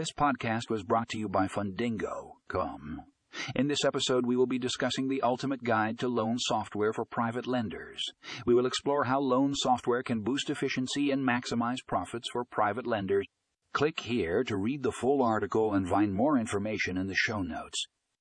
This podcast was brought to you by Fundingo.com. In this episode, we will be discussing the ultimate guide to loan software for private lenders. We will explore how loan software can boost efficiency and maximize profits for private lenders. Click here to read the full article and find more information in the show notes.